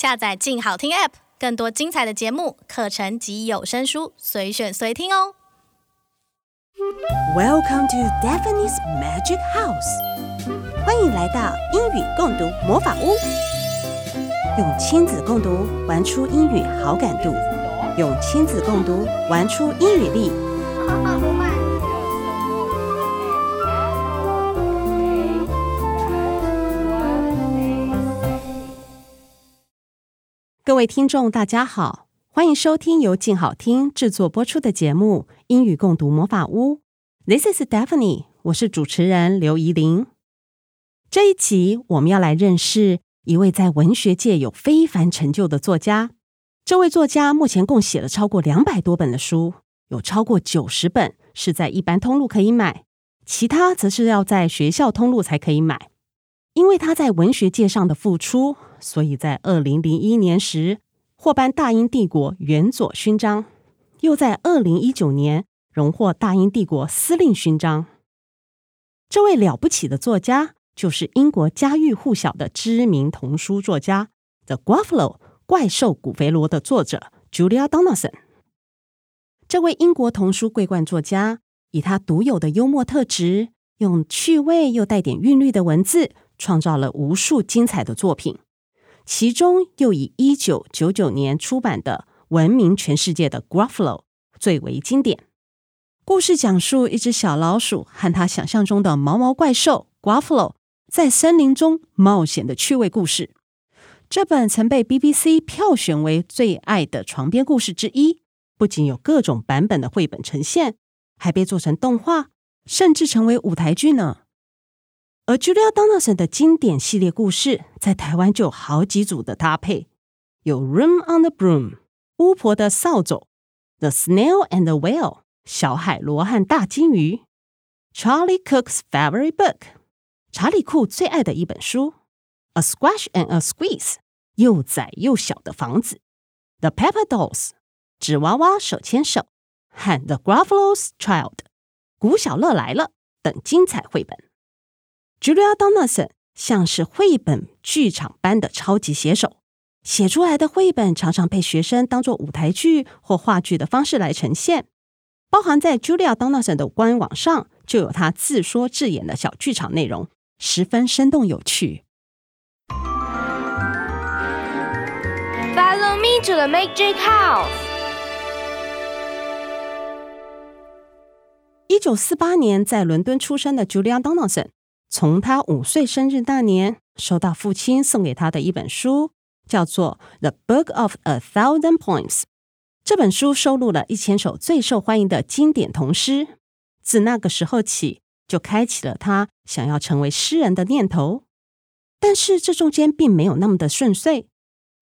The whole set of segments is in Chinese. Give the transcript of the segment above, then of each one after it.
下载“静好听 ”App，更多精彩的节目、课程及有声书，随选随听哦。Welcome to Daphne's Magic House，欢迎来到英语共读魔法屋。用亲子共读玩出英语好感度，用亲子共读玩出英语力。各位听众，大家好，欢迎收听由静好听制作播出的节目《英语共读魔法屋》。This is Daphne，我是主持人刘怡伶。这一集我们要来认识一位在文学界有非凡成就的作家。这位作家目前共写了超过两百多本的书，有超过九十本是在一般通路可以买，其他则是要在学校通路才可以买。因为他在文学界上的付出。所以在二零零一年时获颁大英帝国元佐勋章，又在二零一九年荣获大英帝国司令勋章。这位了不起的作家就是英国家喻户晓的知名童书作家《The Gruffalo 怪兽古肥罗》的作者 Julia Donaldson。这位英国童书桂冠作家，以他独有的幽默特质，用趣味又带点韵律的文字，创造了无数精彩的作品。其中又以一九九九年出版的闻名全世界的《Gruffalo》最为经典。故事讲述一只小老鼠和他想象中的毛毛怪兽 Gruffalo 在森林中冒险的趣味故事。这本曾被 BBC 票选为最爱的床边故事之一，不仅有各种版本的绘本呈现，还被做成动画，甚至成为舞台剧呢。而 Julia Donaldson 的经典系列故事，在台湾就有好几组的搭配，有《Room on the Broom》巫婆的扫帚，《The Snail and the Whale》小海螺和大鲸鱼，《Charlie Cook's Favorite Book》查理库最爱的一本书，《A Squash and a Squeeze》又窄又小的房子，《The Pepper Dolls》纸娃娃手牵手，和《The Gruffalo's Child》古小乐来了等精彩绘本。Julia Donaldson 像是绘本剧场般的超级写手，写出来的绘本常常被学生当作舞台剧或话剧的方式来呈现。包含在 Julia Donaldson 的官网上，就有他自说自演的小剧场内容，十分生动有趣。Follow me to the Magic House。一九四八年在伦敦出生的 Julia Donaldson。从他五岁生日那年，收到父亲送给他的一本书，叫做《The Book of a Thousand Poems》。这本书收录了一千首最受欢迎的经典童诗。自那个时候起，就开启了他想要成为诗人的念头。但是这中间并没有那么的顺遂。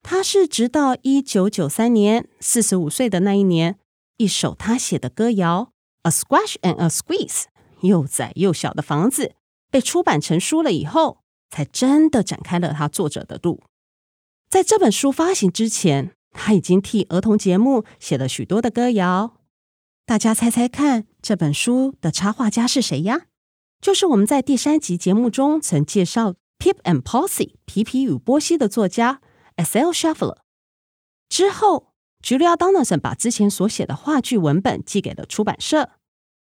他是直到一九九三年四十五岁的那一年，一首他写的歌谣《A Squash and a Squeeze》又窄又小的房子。被出版成书了以后，才真的展开了他作者的路。在这本书发行之前，他已经替儿童节目写了许多的歌谣。大家猜猜看，这本书的插画家是谁呀？就是我们在第三集节目中曾介绍《Pip and Posy》皮皮与波西的作家 S.L. Shuffler。之后，Julia Donaldson 把之前所写的话剧文本寄给了出版社。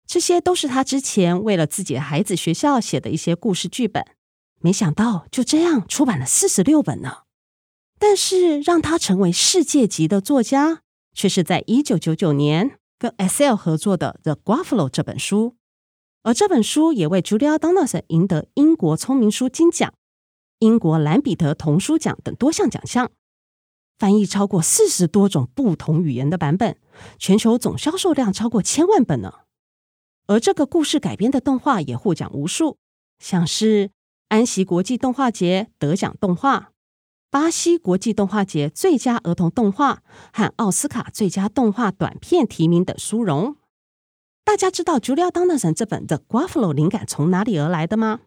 这些都是他之前为了自己的孩子学校写的一些故事剧本，没想到就这样出版了四十六本呢。但是让他成为世界级的作家，却是在一九九九年跟 S.L. 合作的《The Gruffalo》这本书，而这本书也为 Julia Donaldson 赢得英国聪明书金奖、英国兰彼得童书奖等多项奖项，翻译超过四十多种不同语言的版本，全球总销售量超过千万本呢。而这个故事改编的动画也获奖无数，像是安锡国际动画节得奖动画、巴西国际动画节最佳儿童动画和奥斯卡最佳动画短片提名等殊荣。大家知道 Julia Donaldson 这本《The Gruffalo》灵感从哪里而来的吗？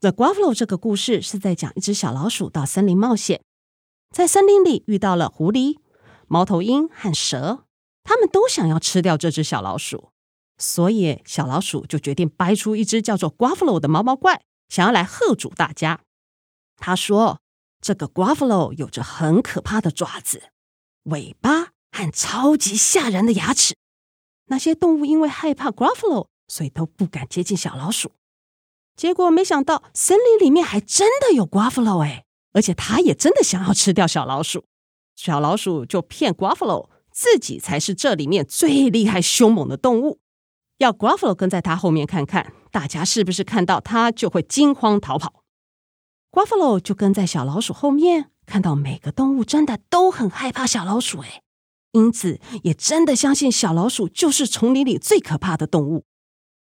《The Gruffalo》这个故事是在讲一只小老鼠到森林冒险，在森林里遇到了狐狸、猫头鹰和蛇，他们都想要吃掉这只小老鼠。所以，小老鼠就决定掰出一只叫做 Grufflo 的毛毛怪，想要来吓阻大家。他说：“这个 Grufflo 有着很可怕的爪子、尾巴和超级吓人的牙齿。那些动物因为害怕 Grufflo，所以都不敢接近小老鼠。结果没想到，森林里面还真的有 Grufflo 哎，而且他也真的想要吃掉小老鼠。小老鼠就骗 Grufflo 自己才是这里面最厉害、凶猛的动物。要 Gruffalo 跟在他后面看看，大家是不是看到他就会惊慌逃跑？Gruffalo 就跟在小老鼠后面，看到每个动物真的都很害怕小老鼠，哎，因此也真的相信小老鼠就是丛林里最可怕的动物。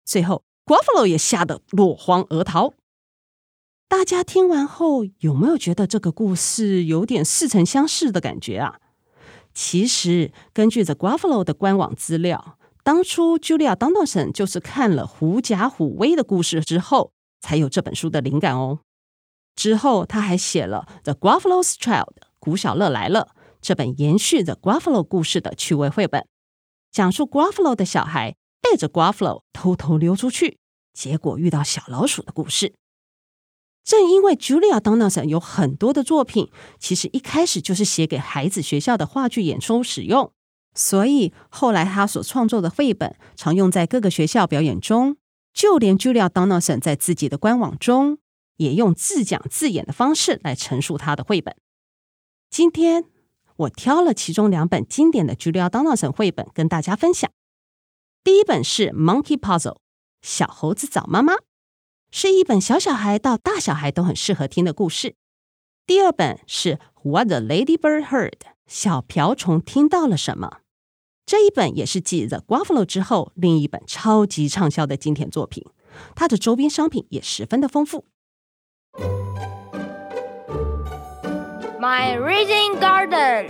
最后，Gruffalo 也吓得落荒而逃。大家听完后，有没有觉得这个故事有点似曾相识的感觉啊？其实，根据 The Gruffalo 的官网资料。当初 Julia Donaldson 就是看了《狐假虎威》的故事之后，才有这本书的灵感哦。之后，他还写了《The Gruffalo's Child》古小乐来了这本延续 The Gruffalo 故事的趣味绘本，讲述 Gruffalo 的小孩背着 Gruffalo 偷偷溜出去，结果遇到小老鼠的故事。正因为 Julia Donaldson 有很多的作品，其实一开始就是写给孩子学校的话剧演出使用。所以后来他所创作的绘本常用在各个学校表演中，就连 Julia Donaldson 在自己的官网中也用自讲自演的方式来陈述他的绘本。今天我挑了其中两本经典的 Julia Donaldson 绘本跟大家分享。第一本是《Monkey Puzzle》，小猴子找妈妈，是一本小小孩到大小孩都很适合听的故事。第二本是《What the Ladybird Heard》，小瓢虫听到了什么？这一本也是继《The Gruffalo》之后另一本超级畅销的经典作品，它的周边商品也十分的丰富。My Reading Garden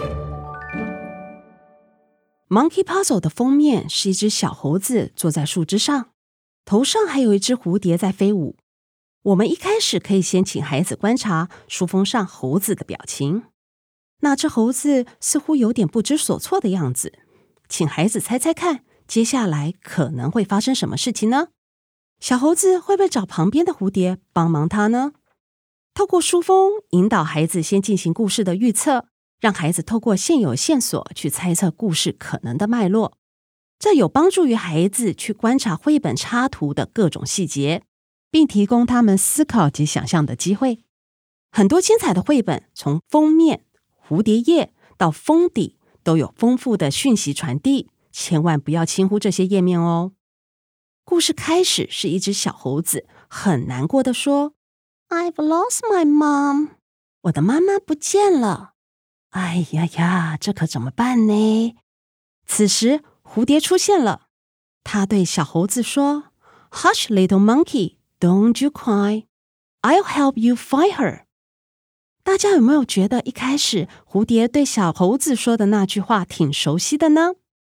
Monkey Puzzle 的封面是一只小猴子坐在树枝上，头上还有一只蝴蝶在飞舞。我们一开始可以先请孩子观察书封上猴子的表情，那只猴子似乎有点不知所措的样子。请孩子猜猜看，接下来可能会发生什么事情呢？小猴子会不会找旁边的蝴蝶帮忙他呢？透过书封引导孩子先进行故事的预测，让孩子透过现有线索去猜测故事可能的脉络，这有帮助于孩子去观察绘本插图的各种细节，并提供他们思考及想象的机会。很多精彩的绘本，从封面、蝴蝶叶到封底。都有丰富的讯息传递，千万不要轻忽这些页面哦。故事开始是一只小猴子很难过的说：“I've lost my mom，我的妈妈不见了。哎呀呀，这可怎么办呢？”此时蝴蝶出现了，它对小猴子说：“Hush, little monkey, don't you cry. I'll help you find her.” 大家有没有觉得一开始蝴蝶对小猴子说的那句话挺熟悉的呢？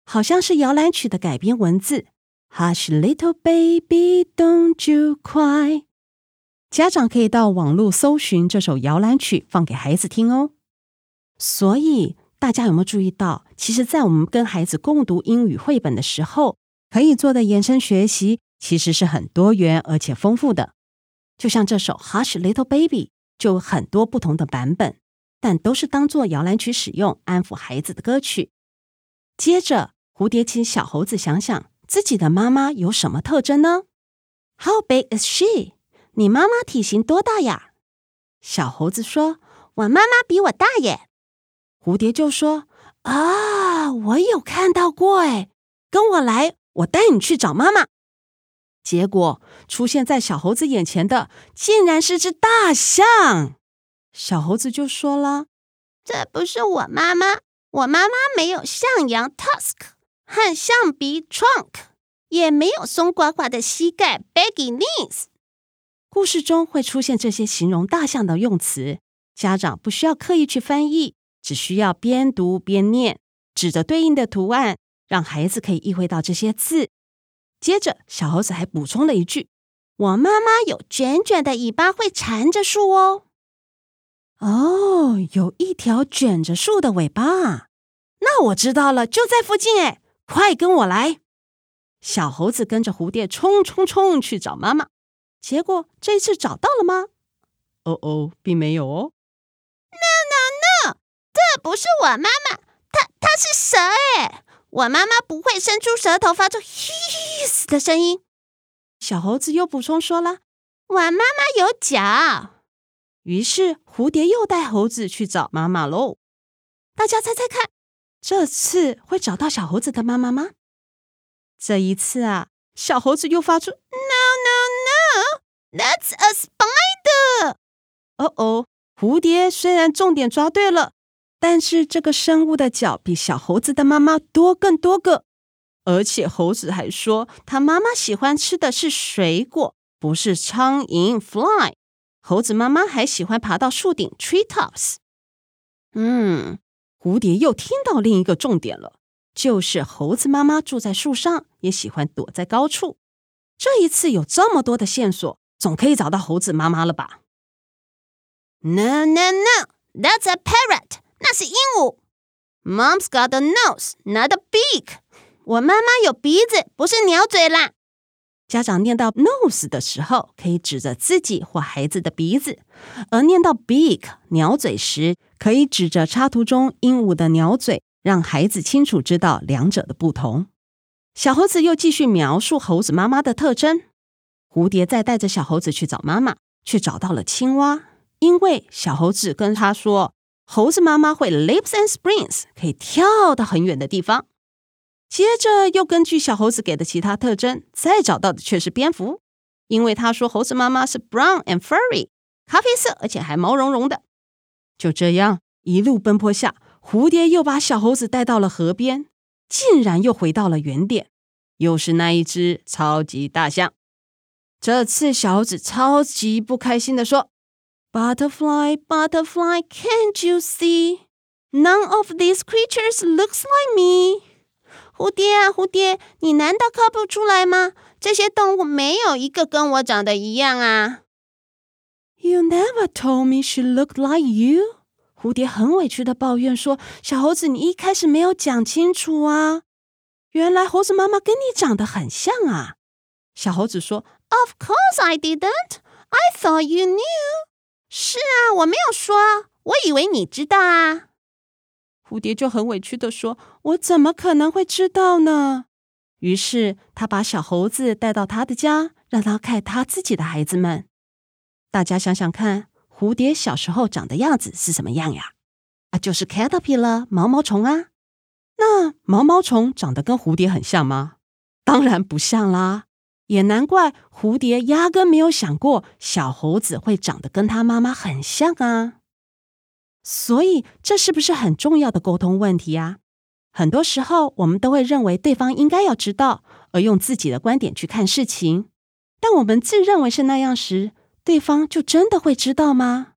好像是摇篮曲的改编文字。Hush, little baby, don't you cry。家长可以到网络搜寻这首摇篮曲，放给孩子听哦。所以大家有没有注意到，其实，在我们跟孩子共读英语绘本的时候，可以做的延伸学习其实是很多元而且丰富的。就像这首 Hush, little baby。就很多不同的版本，但都是当做摇篮曲使用，安抚孩子的歌曲。接着，蝴蝶请小猴子想想自己的妈妈有什么特征呢？How big is she？你妈妈体型多大呀？小猴子说：“我妈妈比我大耶。”蝴蝶就说：“啊，我有看到过哎，跟我来，我带你去找妈妈。”结果出现在小猴子眼前的，竟然是只大象。小猴子就说了：“这不是我妈妈，我妈妈没有象牙 tusk 和象鼻 trunk，也没有松垮垮的膝盖 baggy knees。”故事中会出现这些形容大象的用词，家长不需要刻意去翻译，只需要边读边念，指着对应的图案，让孩子可以意会到这些字。接着，小猴子还补充了一句：“我妈妈有卷卷的尾巴，会缠着树哦。”哦，有一条卷着树的尾巴啊，那我知道了，就在附近哎！快跟我来！小猴子跟着蝴蝶冲冲冲去找妈妈，结果这次找到了吗？哦哦，并没有哦。No no no，这不是我妈妈，她她是蛇哎！我妈妈不会伸出舌头发出 意思的声音。小猴子又补充说了：“我妈妈有脚。”于是蝴蝶又带猴子去找妈妈喽。大家猜猜看，这次会找到小猴子的妈妈吗？这一次啊，小猴子又发出 “no no no”，That's a spider。哦哦，蝴蝶虽然重点抓对了，但是这个生物的脚比小猴子的妈妈多更多个，而且猴子还说，他妈妈喜欢吃的是水果，不是苍蝇 （fly）。猴子妈妈还喜欢爬到树顶 （tree tops）。嗯，蝴蝶又听到另一个重点了。就是猴子妈妈住在树上，也喜欢躲在高处。这一次有这么多的线索，总可以找到猴子妈妈了吧？No, no, no, that's a parrot. 那是鹦鹉。Mom's got a nose, not a beak. 我妈妈有鼻子，不是鸟嘴啦。家长念到 nose 的时候，可以指着自己或孩子的鼻子；而念到 beak 鸟嘴时，可以指着插图中鹦鹉的鸟嘴。让孩子清楚知道两者的不同。小猴子又继续描述猴子妈妈的特征。蝴蝶再带着小猴子去找妈妈，却找到了青蛙，因为小猴子跟他说，猴子妈妈会 leaps and springs，可以跳到很远的地方。接着又根据小猴子给的其他特征，再找到的却是蝙蝠，因为他说猴子妈妈是 brown and furry，咖啡色，而且还毛茸茸的。就这样一路奔波下。蝴蝶又把小猴子带到了河边，竟然又回到了原点，又是那一只超级大象。这次小猴子超级不开心地说：“Butterfly, butterfly, can't you see? None of these creatures looks like me.” 蝴蝶啊，蝴蝶，你难道看不出来吗？这些动物没有一个跟我长得一样啊。You never told me she looked like you. 蝴蝶很委屈的抱怨说：“小猴子，你一开始没有讲清楚啊！原来猴子妈妈跟你长得很像啊！”小猴子说：“Of course I didn't. I thought you knew.” 是啊，我没有说，我以为你知道啊。蝴蝶就很委屈的说：“我怎么可能会知道呢？”于是他把小猴子带到他的家，让他看他自己的孩子们。大家想想看。蝴蝶小时候长的样子是什么样呀？啊，就是 caterpillar 毛毛虫啊。那毛毛虫长得跟蝴蝶很像吗？当然不像啦。也难怪蝴蝶压根没有想过小猴子会长得跟他妈妈很像啊。所以这是不是很重要的沟通问题呀？很多时候我们都会认为对方应该要知道，而用自己的观点去看事情。但我们自认为是那样时，对方就真的会知道吗？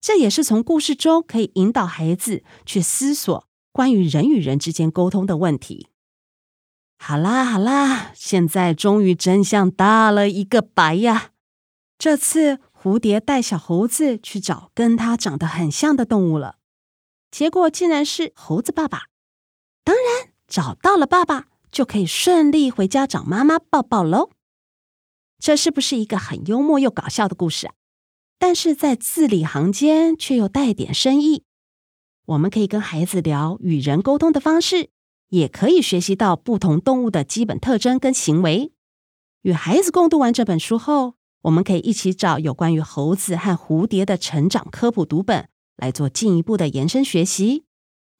这也是从故事中可以引导孩子去思索关于人与人之间沟通的问题。好啦好啦，现在终于真相大了一个白呀！这次蝴蝶带小猴子去找跟它长得很像的动物了，结果竟然是猴子爸爸。当然，找到了爸爸就可以顺利回家找妈妈抱抱喽。这是不是一个很幽默又搞笑的故事啊？但是在字里行间却又带点深意。我们可以跟孩子聊与人沟通的方式，也可以学习到不同动物的基本特征跟行为。与孩子共读完这本书后，我们可以一起找有关于猴子和蝴蝶的成长科普读本来做进一步的延伸学习。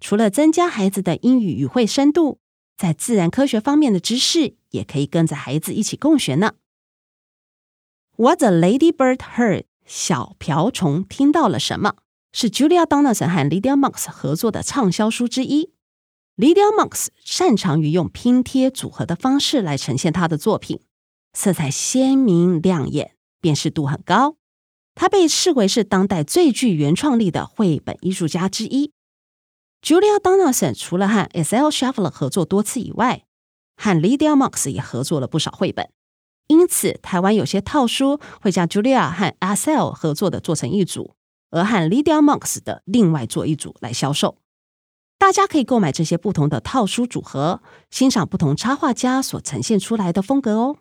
除了增加孩子的英语语汇深度，在自然科学方面的知识也可以跟着孩子一起共学呢。What the ladybird heard，小瓢虫听到了什么？是 Julia Donaldson 和 Lydia Monks 合作的畅销书之一。Lydia Monks 擅长于用拼贴组合的方式来呈现她的作品，色彩鲜明亮眼，辨识度很高。他被视为是当代最具原创力的绘本艺术家之一。Julia Donaldson 除了和 S.L. s h a f f l e r 合作多次以外，和 Lydia Monks 也合作了不少绘本。因此，台湾有些套书会将 Julia 和 Estelle 合作的做成一组，而和 Lydia Monks 的另外做一组来销售。大家可以购买这些不同的套书组合，欣赏不同插画家所呈现出来的风格哦。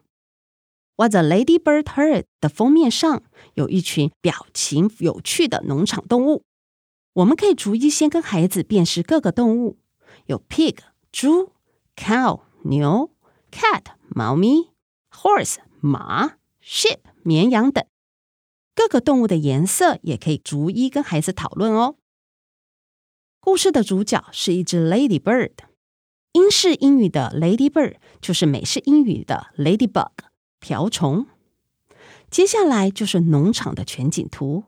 What the Ladybird Heard 的封面上有一群表情有趣的农场动物，我们可以逐一先跟孩子辨识各个动物，有 pig 猪、cow 牛、cat 猫咪、horse 马、sheep 绵羊等。各个动物的颜色也可以逐一跟孩子讨论哦。故事的主角是一只 ladybird，英式英语的 ladybird 就是美式英语的 ladybug 瓢虫。接下来就是农场的全景图，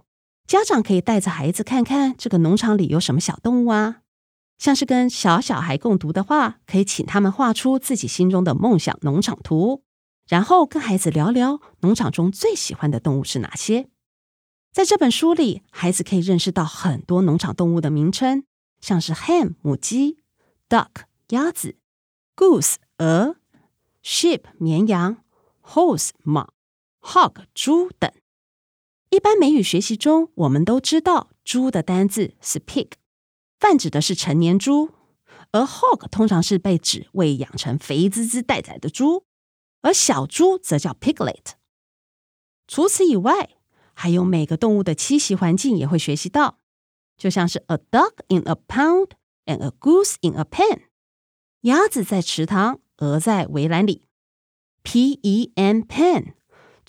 家长可以带着孩子看看这个农场里有什么小动物啊。像是跟小小孩共读的话，可以请他们画出自己心中的梦想农场图，然后跟孩子聊聊农场中最喜欢的动物是哪些。在这本书里，孩子可以认识到很多农场动物的名称，像是 hen 母鸡、duck 鸭子、goose 鹅、sheep 绵羊、horse 马。hog 猪等，一般美语学习中，我们都知道猪的单字是 pig，泛指的是成年猪；而 hog 通常是被指喂养成肥滋滋待宰的猪，而小猪则叫 piglet。除此以外，还有每个动物的栖息环境也会学习到，就像是 a duck in a pond and a goose in a pen，鸭子在池塘，鹅在围栏里，pen pen。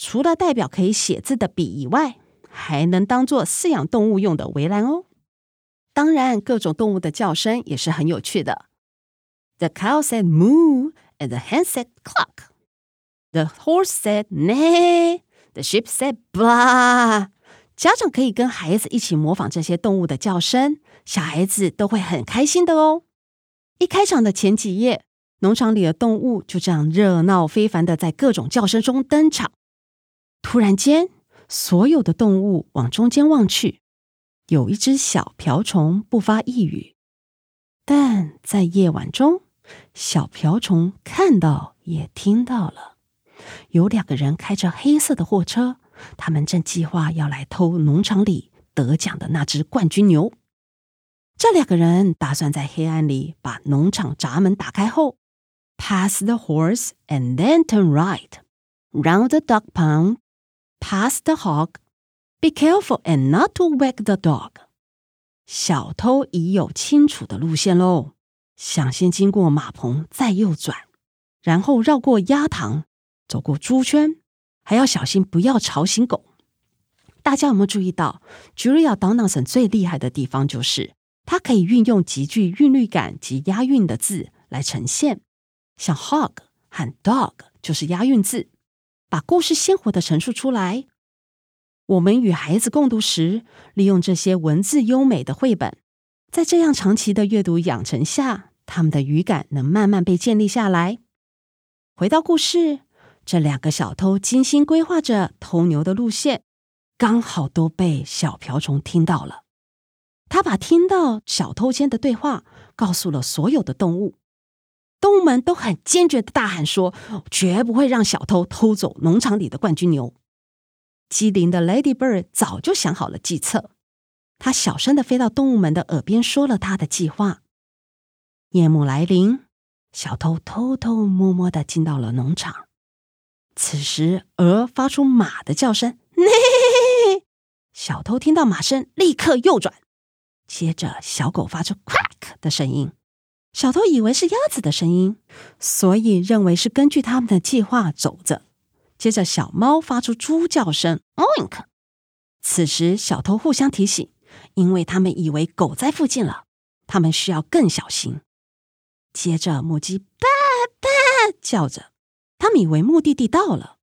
除了代表可以写字的笔以外，还能当做饲养动物用的围栏哦。当然，各种动物的叫声也是很有趣的。The cow said moo, and the hen said cluck. The horse said neigh, the sheep said blah. 家长可以跟孩子一起模仿这些动物的叫声，小孩子都会很开心的哦。一开场的前几页，农场里的动物就这样热闹非凡的在各种叫声中登场。突然间，所有的动物往中间望去，有一只小瓢虫不发一语。但在夜晚中，小瓢虫看到也听到了，有两个人开着黑色的货车，他们正计划要来偷农场里得奖的那只冠军牛。这两个人打算在黑暗里把农场闸门打开后，pass the horse and then turn right round the duck pond. Pass the hog. Be careful and not to wake the dog. 小偷已有清楚的路线喽，想先经过马棚，再右转，然后绕过鸭塘，走过猪圈，还要小心不要吵醒狗。大家有没有注意到，Julia Donaldson 最厉害的地方就是，她可以运用极具韵律感及押韵的字来呈现，像 hog 和 dog 就是押韵字。把故事鲜活的陈述出来。我们与孩子共读时，利用这些文字优美的绘本，在这样长期的阅读养成下，他们的语感能慢慢被建立下来。回到故事，这两个小偷精心规划着偷牛的路线，刚好都被小瓢虫听到了。他把听到小偷间的对话告诉了所有的动物。动物们都很坚决的大喊说：“绝不会让小偷偷走农场里的冠军牛。”机灵的 Ladybird 早就想好了计策，他小声的飞到动物们的耳边说了他的计划。夜幕来临，小偷偷偷摸摸的进到了农场。此时，鹅发出马的叫声，咩！小偷听到马声，立刻右转。接着，小狗发出 quack 的声音。小偷以为是鸭子的声音，所以认为是根据他们的计划走着。接着，小猫发出猪叫声，oink。此时，小偷互相提醒，因为他们以为狗在附近了，他们需要更小心。接着，母鸡叭叭叫着，他们以为目的地到了。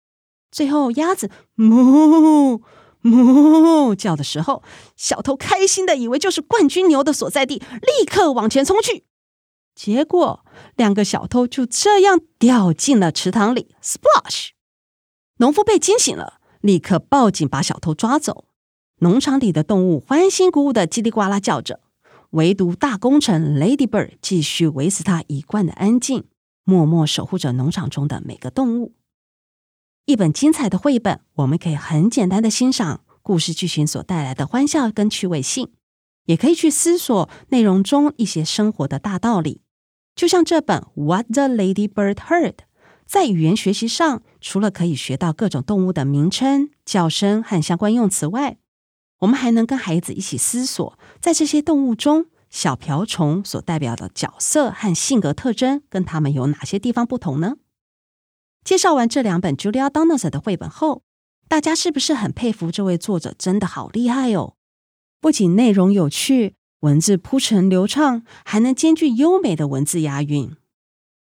最后，鸭子哞哞叫的时候，小偷开心的以为就是冠军牛的所在地，立刻往前冲去。结果，两个小偷就这样掉进了池塘里，splash！农夫被惊醒了，立刻报警把小偷抓走。农场里的动物欢欣鼓舞的叽里呱啦叫着，唯独大功臣 Ladybird 继续维持他一贯的安静，默默守护着农场中的每个动物。一本精彩的绘本，我们可以很简单的欣赏故事剧情所带来的欢笑跟趣味性，也可以去思索内容中一些生活的大道理。就像这本《What the Ladybird Heard》，在语言学习上，除了可以学到各种动物的名称、叫声和相关用词外，我们还能跟孩子一起思索，在这些动物中，小瓢虫所代表的角色和性格特征跟它们有哪些地方不同呢？介绍完这两本 Julia Donaldson 的绘本后，大家是不是很佩服这位作者？真的好厉害哦！不仅内容有趣，文字铺陈流畅，还能兼具优美的文字押韵。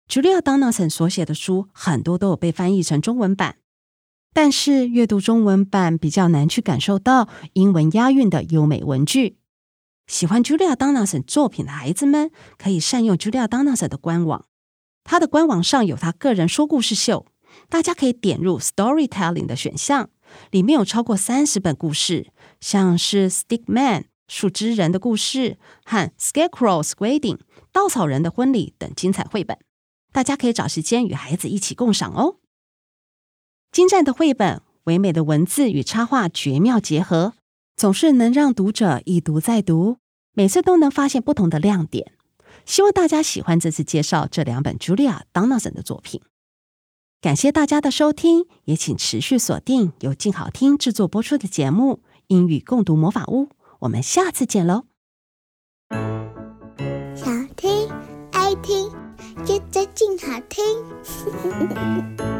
Julia Donaldson 所写的书很多都有被翻译成中文版。但是阅读中文版比较难去感受到英文押韵的优美文句。喜欢 Julia Donaldson 作品的孩子们可以善用 Julia Donaldson 的官网，他的官网上有他个人说故事秀，大家可以点入 Storytelling 的选项，里面有超过三十本故事，像是 Stick Man 树枝人的故事和 Scarecrow's Wedding 稻草人的婚礼等精彩绘本，大家可以找时间与孩子一起共赏哦。精湛的绘本，唯美的文字与插画绝妙结合，总是能让读者一读再读，每次都能发现不同的亮点。希望大家喜欢这次介绍这两本 Julia Donaldson 的作品。感谢大家的收听，也请持续锁定由静好听制作播出的节目《英语共读魔法屋》。我们下次见喽！想听爱听，就在静好听。